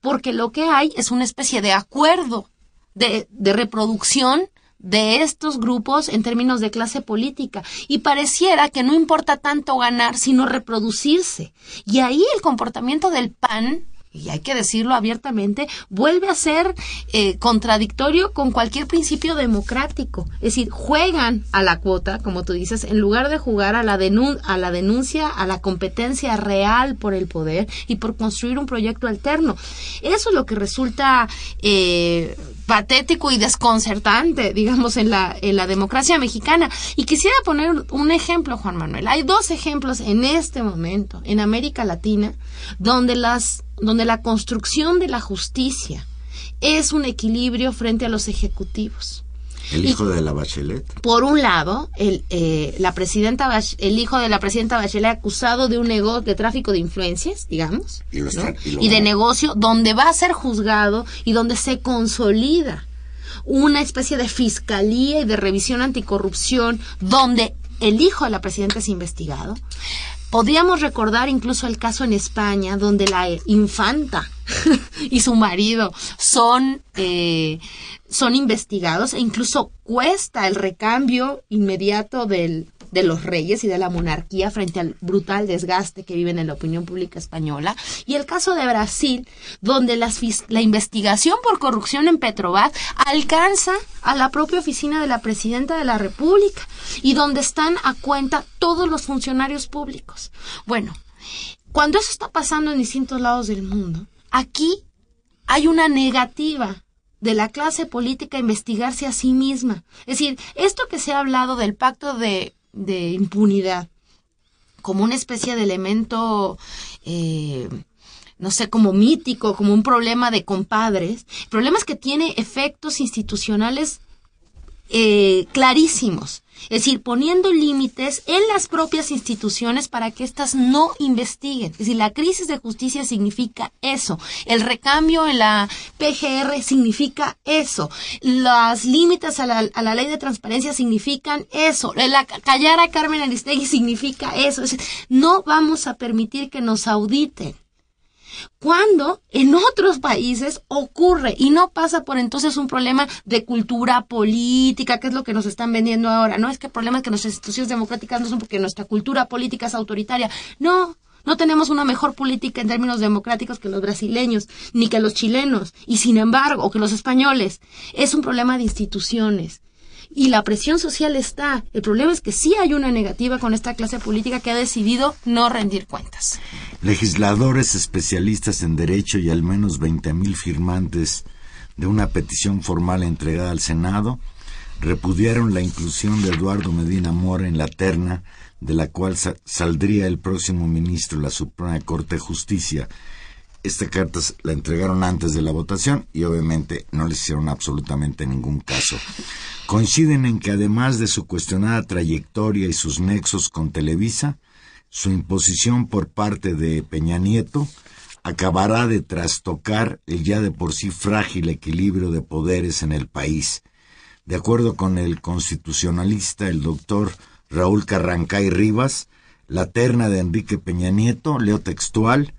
porque lo que hay es una especie de acuerdo de, reproducción de estos grupos en términos de clase política. Y pareciera que no importa tanto ganar sino reproducirse. Y ahí el comportamiento del PAN y hay que decirlo abiertamente, vuelve a ser eh, contradictorio con cualquier principio democrático. Es decir, juegan a la cuota, como tú dices, en lugar de jugar a la, a la denuncia, a la competencia real por el poder y por construir un proyecto alterno. Eso es lo que resulta eh, patético y desconcertante, digamos, en la, en la democracia mexicana. Y quisiera poner un ejemplo, Juan Manuel. Hay dos ejemplos en este momento en América Latina donde las donde la construcción de la justicia es un equilibrio frente a los ejecutivos. El hijo de la Bachelet. Por un lado, el, eh, la presidenta el hijo de la presidenta Bachelet acusado de un negocio de tráfico de influencias, digamos, y, y de negocio, donde va a ser juzgado y donde se consolida una especie de fiscalía y de revisión anticorrupción, donde el hijo de la presidenta es investigado. Podríamos recordar incluso el caso en España, donde la infanta (laughs) y su marido son, eh, son investigados e incluso cuesta el recambio inmediato del, de los reyes y de la monarquía frente al brutal desgaste que viven en la opinión pública española. Y el caso de Brasil, donde las, la investigación por corrupción en Petrobras alcanza a la propia oficina de la presidenta de la República y donde están a cuenta todos los funcionarios públicos. Bueno, cuando eso está pasando en distintos lados del mundo, aquí hay una negativa de la clase política a investigarse a sí misma. Es decir, esto que se ha hablado del pacto de de impunidad como una especie de elemento eh, no sé, como mítico, como un problema de compadres. El problema es que tiene efectos institucionales eh, clarísimos. Es decir, poniendo límites en las propias instituciones para que éstas no investiguen. Es decir, la crisis de justicia significa eso. El recambio en la PGR significa eso. Los límites a la, a la ley de transparencia significan eso. La, callar a Carmen Aristegui significa eso. No vamos a permitir que nos auditen cuando en otros países ocurre y no pasa por entonces un problema de cultura política, que es lo que nos están vendiendo ahora. No es que el problema es que nuestras instituciones democráticas no son porque nuestra cultura política es autoritaria. No, no tenemos una mejor política en términos democráticos que los brasileños, ni que los chilenos, y sin embargo, que los españoles. Es un problema de instituciones y la presión social está. El problema es que sí hay una negativa con esta clase política que ha decidido no rendir cuentas. Legisladores especialistas en derecho y al menos 20.000 firmantes de una petición formal entregada al Senado repudiaron la inclusión de Eduardo Medina Mora en la terna de la cual sa- saldría el próximo ministro de la Suprema Corte de Justicia. Esta carta la entregaron antes de la votación y obviamente no les hicieron absolutamente ningún caso. Coinciden en que además de su cuestionada trayectoria y sus nexos con Televisa, su imposición por parte de Peña Nieto acabará de trastocar el ya de por sí frágil equilibrio de poderes en el país. De acuerdo con el constitucionalista, el doctor Raúl Carrancay Rivas, la terna de Enrique Peña Nieto, leo textual,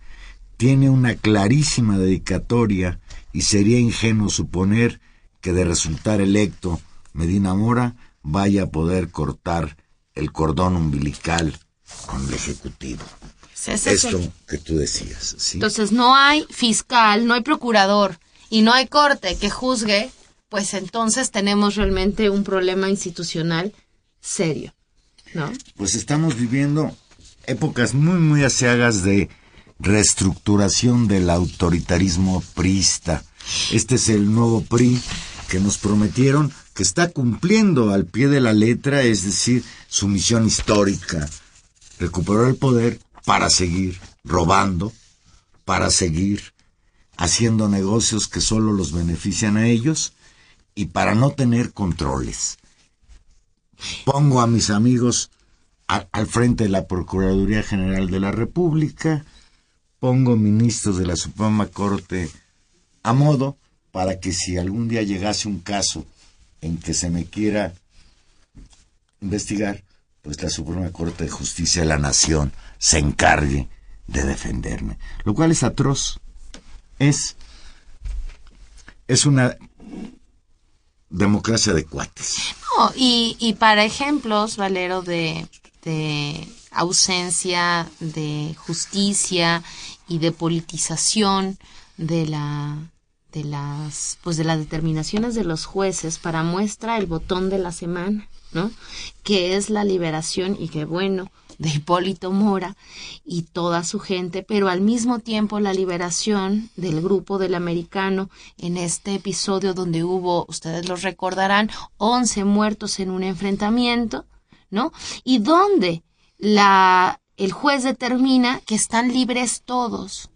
tiene una clarísima dedicatoria y sería ingenuo suponer que de resultar electo Medina Mora vaya a poder cortar el cordón umbilical con el Ejecutivo. Esto que tú decías, ¿sí? Entonces no hay fiscal, no hay procurador y no hay corte que juzgue, pues entonces tenemos realmente un problema institucional serio, ¿no? pues estamos viviendo épocas muy, muy aseagas de reestructuración del autoritarismo priista. Este es el nuevo PRI que nos prometieron que está cumpliendo al pie de la letra, es decir, su misión histórica, recuperar el poder para seguir robando, para seguir haciendo negocios que solo los benefician a ellos y para no tener controles. Pongo a mis amigos al frente de la Procuraduría General de la República, pongo ministros de la Suprema Corte a modo para que si algún día llegase un caso en que se me quiera investigar, pues la Suprema Corte de Justicia de la Nación se encargue de defenderme. Lo cual es atroz. Es, es una democracia de cuates. No, y, y para ejemplos, Valero, de, de ausencia de justicia y de politización de la de las pues de las determinaciones de los jueces para muestra el botón de la semana, ¿no? Que es la liberación y que bueno de Hipólito Mora y toda su gente, pero al mismo tiempo la liberación del grupo del americano en este episodio donde hubo, ustedes lo recordarán, 11 muertos en un enfrentamiento, ¿no? Y donde la, el juez determina que están libres todos.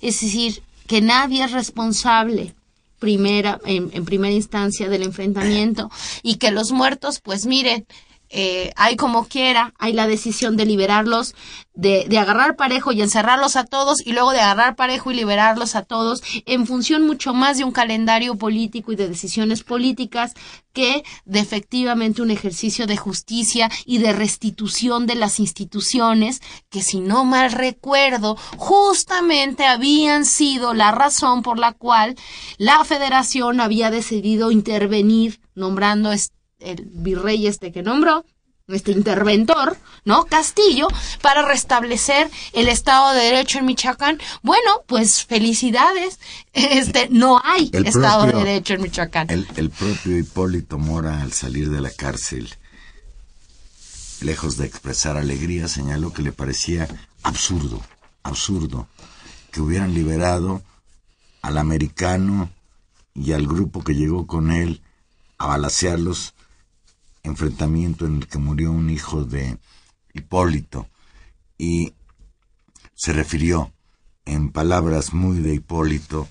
Es decir, que nadie es responsable primera, en, en primera instancia del enfrentamiento y que los muertos, pues miren, eh, hay como quiera, hay la decisión de liberarlos, de, de agarrar parejo y encerrarlos a todos y luego de agarrar parejo y liberarlos a todos en función mucho más de un calendario político y de decisiones políticas que de efectivamente un ejercicio de justicia y de restitución de las instituciones que si no mal recuerdo justamente habían sido la razón por la cual la federación había decidido intervenir nombrando el virrey este que nombró, este interventor, ¿no? Castillo, para restablecer el Estado de Derecho en Michoacán. Bueno, pues felicidades. (laughs) Este, no hay El Estado propio- de Derecho en Michoacán. El, el propio Hipólito Mora, al salir de la cárcel, lejos de expresar alegría, señaló que le parecía absurdo, absurdo, que hubieran liberado al americano y al grupo que llegó con él a balacearlos, enfrentamiento en el que murió un hijo de Hipólito, y se refirió en palabras muy de Hipólito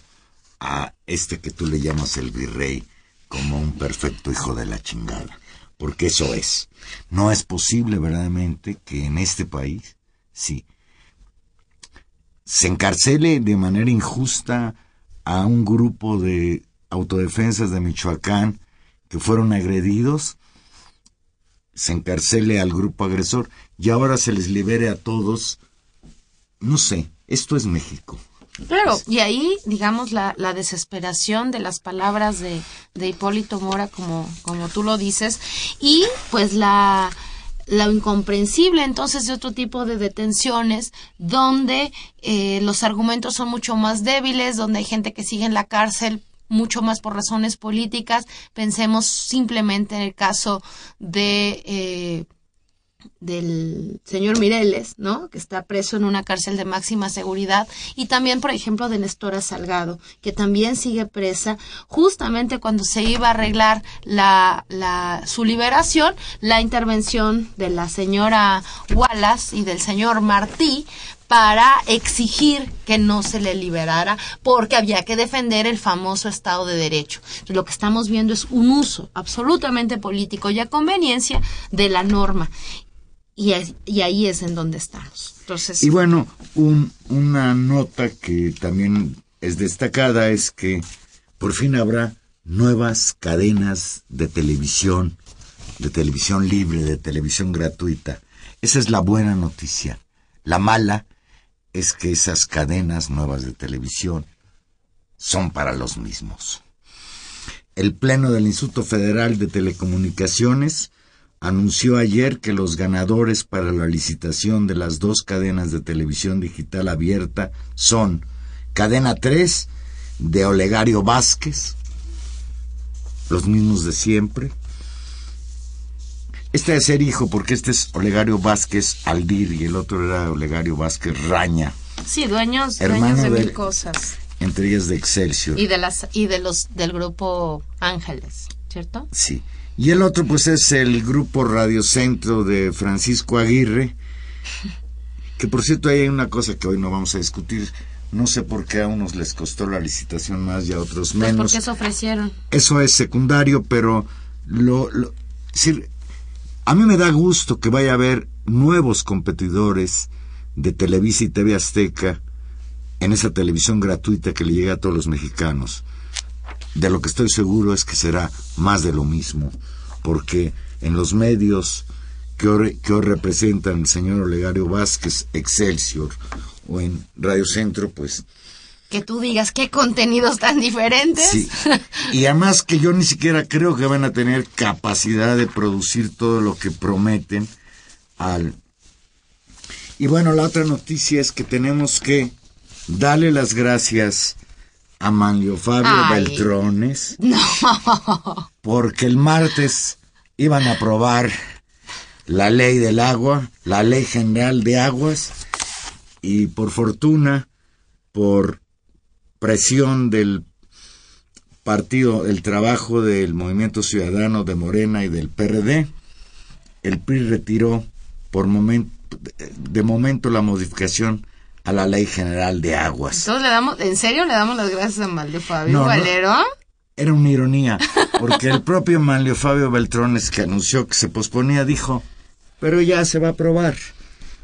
a este que tú le llamas el virrey como un perfecto hijo de la chingada. Porque eso es. No es posible verdaderamente que en este país, sí, se encarcele de manera injusta a un grupo de autodefensas de Michoacán que fueron agredidos, se encarcele al grupo agresor y ahora se les libere a todos. No sé, esto es México. Claro, y ahí, digamos, la, la desesperación de las palabras de, de Hipólito Mora, como, como tú lo dices, y pues la, lo incomprensible entonces de otro tipo de detenciones, donde eh, los argumentos son mucho más débiles, donde hay gente que sigue en la cárcel mucho más por razones políticas. Pensemos simplemente en el caso de... Eh, del señor Mireles, ¿no? Que está preso en una cárcel de máxima seguridad y también, por ejemplo, de Nestora Salgado, que también sigue presa justamente cuando se iba a arreglar la, la su liberación, la intervención de la señora Wallace y del señor Martí para exigir que no se le liberara porque había que defender el famoso Estado de Derecho. Lo que estamos viendo es un uso absolutamente político y a conveniencia de la norma. Y ahí es en donde estamos. Entonces, Y bueno, un- una nota que también es destacada es que por fin habrá nuevas cadenas de televisión, de televisión libre, de televisión gratuita. Esa es la buena noticia. La mala es que esas cadenas nuevas de televisión son para los mismos. El Pleno del Instituto Federal de Telecomunicaciones anunció ayer que los ganadores para la licitación de las dos cadenas de televisión digital abierta son Cadena 3 de Olegario Vázquez, los mismos de siempre. Este debe ser hijo porque este es Olegario Vázquez Aldir y el otro era Olegario Vázquez Raña, sí, dueños, dueños de del- mil cosas. entre ellas de Excelsior. Y de las y de los del grupo Ángeles, ¿cierto? Sí. Y el otro, pues, es el grupo Radiocentro de Francisco Aguirre. Que por cierto, ahí hay una cosa que hoy no vamos a discutir. No sé por qué a unos les costó la licitación más y a otros Pues menos. porque se ofrecieron. Eso es secundario, pero lo, lo- es decir, a mí me da gusto que vaya a haber nuevos competidores de Televisa y TV Azteca en esa televisión gratuita que le llega a todos los mexicanos. De lo que estoy seguro es que será más de lo mismo, porque en los medios que hoy, que hoy representan el señor Olegario Vázquez, Excelsior, o en Radio Centro, pues Que tú digas qué contenidos tan diferentes. Sí. (laughs) Y además que yo ni siquiera creo que van a tener capacidad de producir todo lo que prometen al... Y bueno, la otra noticia es que tenemos que darle las gracias a Manlio Fabio Ay. Beltrones No. porque el martes iban a aprobar la ley del agua, la ley general de aguas, y por fortuna, por presión del partido, el trabajo del Movimiento Ciudadano de Morena y del PRD, el PRI retiró por momento, de momento la modificación a la ley general de aguas. Entonces le damos, ¿en serio le damos las gracias a Malde Fabio No, no. Valero? Era una ironía, porque el propio Manlio Fabio Beltrones, que anunció que se posponía, dijo, pero ya se va a aprobar.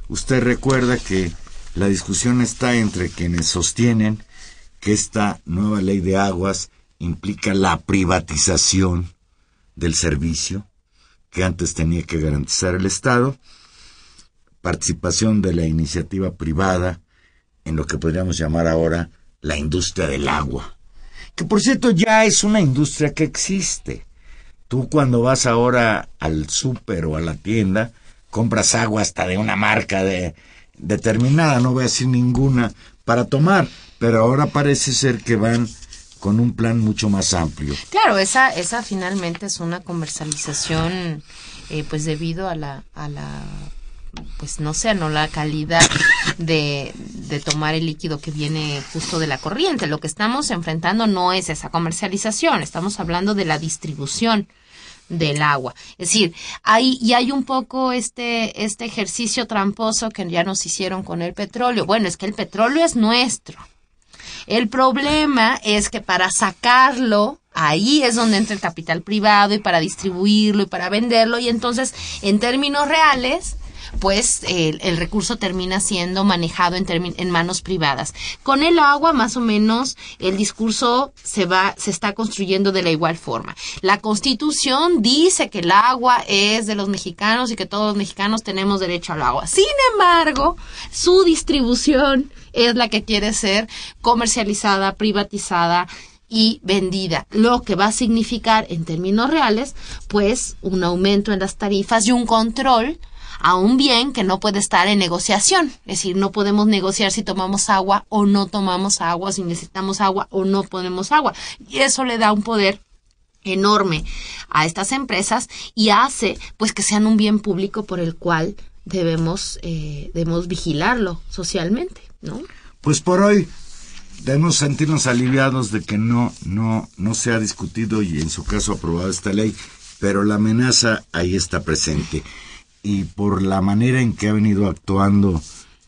Usted recuerda que la discusión está entre quienes sostienen que esta nueva ley de aguas implica la privatización del servicio que antes tenía que garantizar el Estado, participación de la iniciativa privada en lo que podríamos llamar ahora la industria del agua que por cierto ya es una industria que existe. Tú cuando vas ahora al súper o a la tienda, compras agua hasta de una marca de, determinada, no voy a decir ninguna, para tomar, pero ahora parece ser que van con un plan mucho más amplio. Claro, esa, esa finalmente es una comercialización, eh, pues debido a la, a la, pues no sé, no la calidad de, de tomar el líquido que viene justo de la corriente. Lo que estamos enfrentando no es esa comercialización, estamos hablando de la distribución del agua. Es decir, hay, y hay un poco este, este ejercicio tramposo que ya nos hicieron con el petróleo. Bueno, es que el petróleo es nuestro. El problema es que para sacarlo, ahí es donde entra el capital privado y para distribuirlo y para venderlo. Y entonces en términos reales pues el, recurso termina siendo manejado en, en manos privadas. Con el agua, más o menos, el discurso se va, se está construyendo de la igual forma. La Constitución dice que el agua es de los mexicanos y que todos los mexicanos tenemos derecho al agua. Sin embargo, su distribución es la que quiere ser comercializada, privatizada y vendida, lo que va a significar en términos reales, pues un aumento en las tarifas y un control a un bien que no puede estar en negociación. Es decir, no podemos negociar si tomamos agua o no tomamos agua, si necesitamos agua o no ponemos agua. Y eso le da un poder enorme a estas empresas y hace pues que sean un bien público por el cual debemos eh, debemos vigilarlo socialmente, ¿no? Pues por hoy debemos sentirnos aliviados de que no, no, no se ha discutido y en su caso aprobado esta ley, pero la amenaza ahí está presente. Y por la manera en que ha venido actuando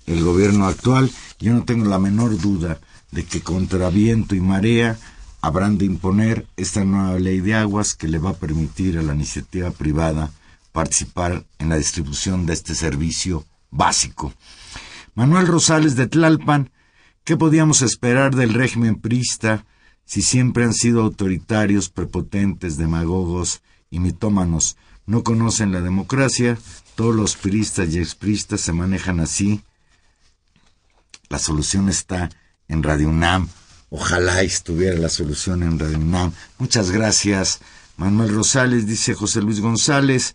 el gobierno actual, yo no tengo la menor duda de que contra viento y marea habrán de imponer esta nueva ley de aguas que le va a permitir a la iniciativa privada participar en la distribución de este servicio básico. Manuel Rosales de Tlalpan, ¿qué podíamos esperar del régimen prista si siempre han sido autoritarios, prepotentes, demagogos y mitómanos? No conocen la democracia, todos los priistas y expristas se manejan así. La solución está en Radio UNAM. Ojalá estuviera la solución en Radio UNAM. Muchas gracias. Manuel Rosales dice José Luis González.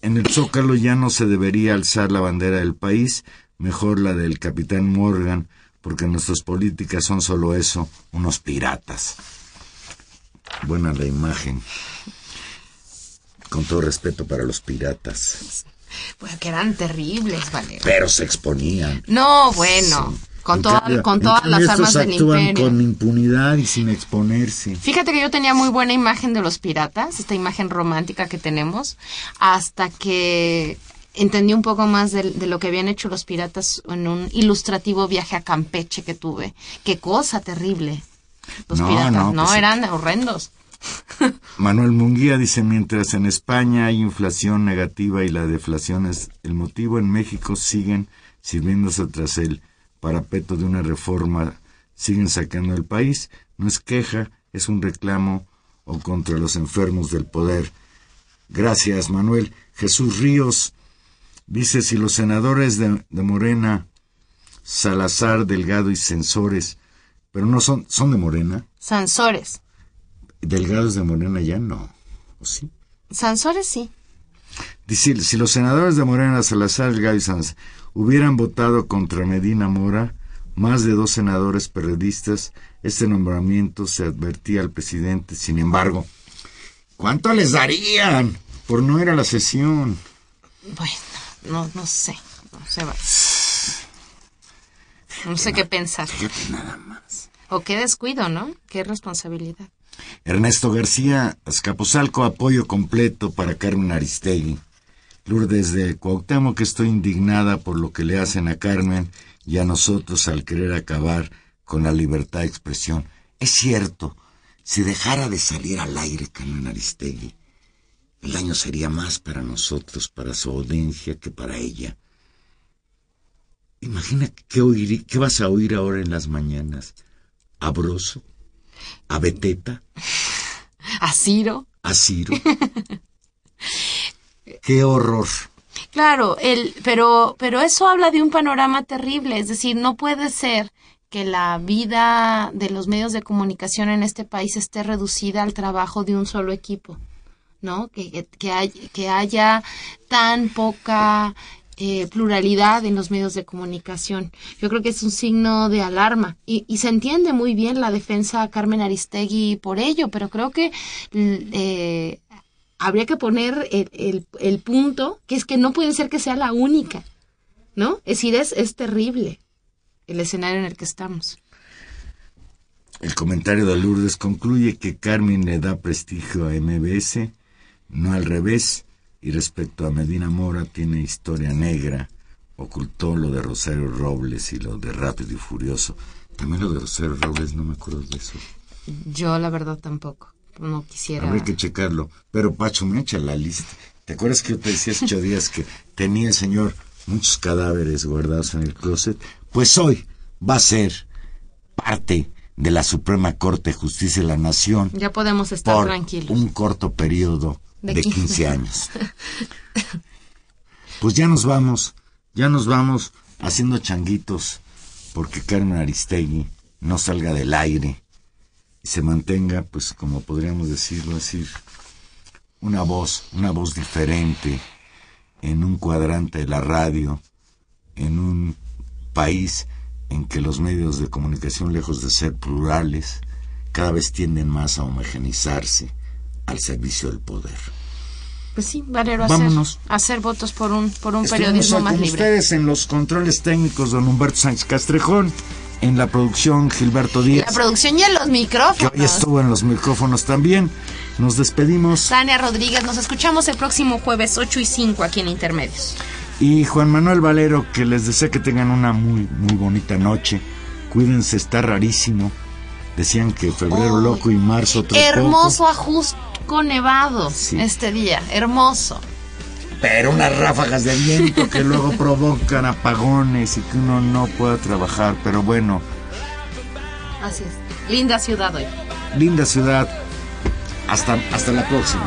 En el Zócalo ya no se debería alzar la bandera del país, mejor la del capitán Morgan, porque nuestras políticas son solo eso, unos piratas. Buena la imagen. Con todo respeto para los piratas. Pues que eran terribles, Valeria. Pero se exponían. No, bueno. Con, toda- cambio- con todas las armas del actúan imperio. con impunidad y sin exponerse. Fíjate que yo tenía muy buena imagen de los piratas, esta imagen romántica que tenemos, hasta que entendí un poco más de, de lo que habían hecho los piratas en un ilustrativo viaje a Campeche que tuve. Qué cosa terrible. Los No, piratas, no, no, pues eran horrendos. (laughs) Manuel Munguía dice, mientras en España hay inflación negativa y la deflación es el motivo, en México siguen sirviéndose tras el parapeto de una reforma, siguen sacando el país. No es queja, es un reclamo o contra los enfermos del poder. Gracias, Manuel. Jesús Ríos dice, si los senadores de, Morena, Salazar, Delgado y Censores, pero no son, son de Morena, Sansores. Delgados de Morena ya no, ¿o sí? Sansores sí. Dice, si los senadores de Morena, Salazar, Delgado y Sanz hubieran votado contra Medina Mora, más de dos senadores periodistas, este nombramiento se advertía al presidente. Sin embargo, ¿cuánto les darían por no ir a la sesión? Bueno, no, no sé. No sé. va. No sé qué pensar. Nada más. O qué descuido, ¿no? Qué responsabilidad. Ernesto García, Azcapotzalco, apoyo completo para Carmen Aristegui. Lourdes de Cuauhtémoc, que estoy indignada por lo que le hacen a Carmen y a nosotros al querer acabar con la libertad de expresión. Es cierto, si dejara de salir al aire Carmen Aristegui, el daño sería más para nosotros, para su audiencia, que para ella. Imagina qué, qué vas a oír ahora en las mañanas. ¿A Broso? ¿A Beteta? A Ciro. a Ciro. (laughs) Qué horror. Claro, el, pero, pero eso habla de un panorama terrible, es decir, no puede ser que la vida de los medios de comunicación en este país esté reducida al trabajo de un solo equipo, ¿no? Que, que, que hay- que haya tan poca eh, pluralidad en los medios de comunicación. Yo creo que es un signo de alarma y, y se entiende muy bien la defensa a Carmen Aristegui por ello, pero creo que l- eh, habría que poner el punto, que es que no puede ser que sea la única, ¿no? Es decir, es, es terrible el escenario en el que estamos. El comentario de Lourdes concluye que Carmen le da prestigio a MBS, no al revés, y respecto a Medina Mora tiene historia negra, ocultó lo de Rosario Robles y lo de Rápido y Furioso. También lo de Rosario Robles, no me acuerdo de eso. Yo la verdad tampoco, no quisiera. Habría que checarlo. Pero Pacho, me echa la lista. ¿Te acuerdas que yo te decía hace ocho días que tenía el señor muchos cadáveres guardados en el closet? Pues hoy va a ser parte de la Suprema Corte de Justicia de la Nación Ya podemos estar por tranquilos. un corto periodo De de 15. 15 años. Pues ya nos vamos, ya nos vamos haciendo changuitos porque Carmen Aristegui no salga del aire y se mantenga, pues como podríamos decirlo, decir, una voz, una voz diferente en un cuadrante de la radio, en un país en que los medios de comunicación, lejos de ser plurales, cada vez tienden más a homogenizarse al servicio del poder. Pues sí, Valero, hacer, Vámonos. hacer votos por un, por un Estuvimos periodismo hoy más con libre. ustedes en los controles técnicos don Humberto Sánchez Castrejón, en la producción Gilberto Díaz, La producción y en los que micrófonos. hoy estuvo en los micrófonos también. Nos despedimos Tania Rodríguez, nos escuchamos el próximo jueves 8 y 5 aquí en Intermedios. y Juan Manuel Valero que les desea que tengan una muy muy bonita noche. Cuídense, está rarísimo. Decían que febrero loco y marzo otro Hermoso ajusco nevado Sí. este día, hermoso. pero unas ráfagas de viento que luego (laughs) provocan apagones y que uno no pueda trabajar. Pero bueno, Así es. Linda ciudad hoy. linda ciudad. Hasta, hasta la próxima.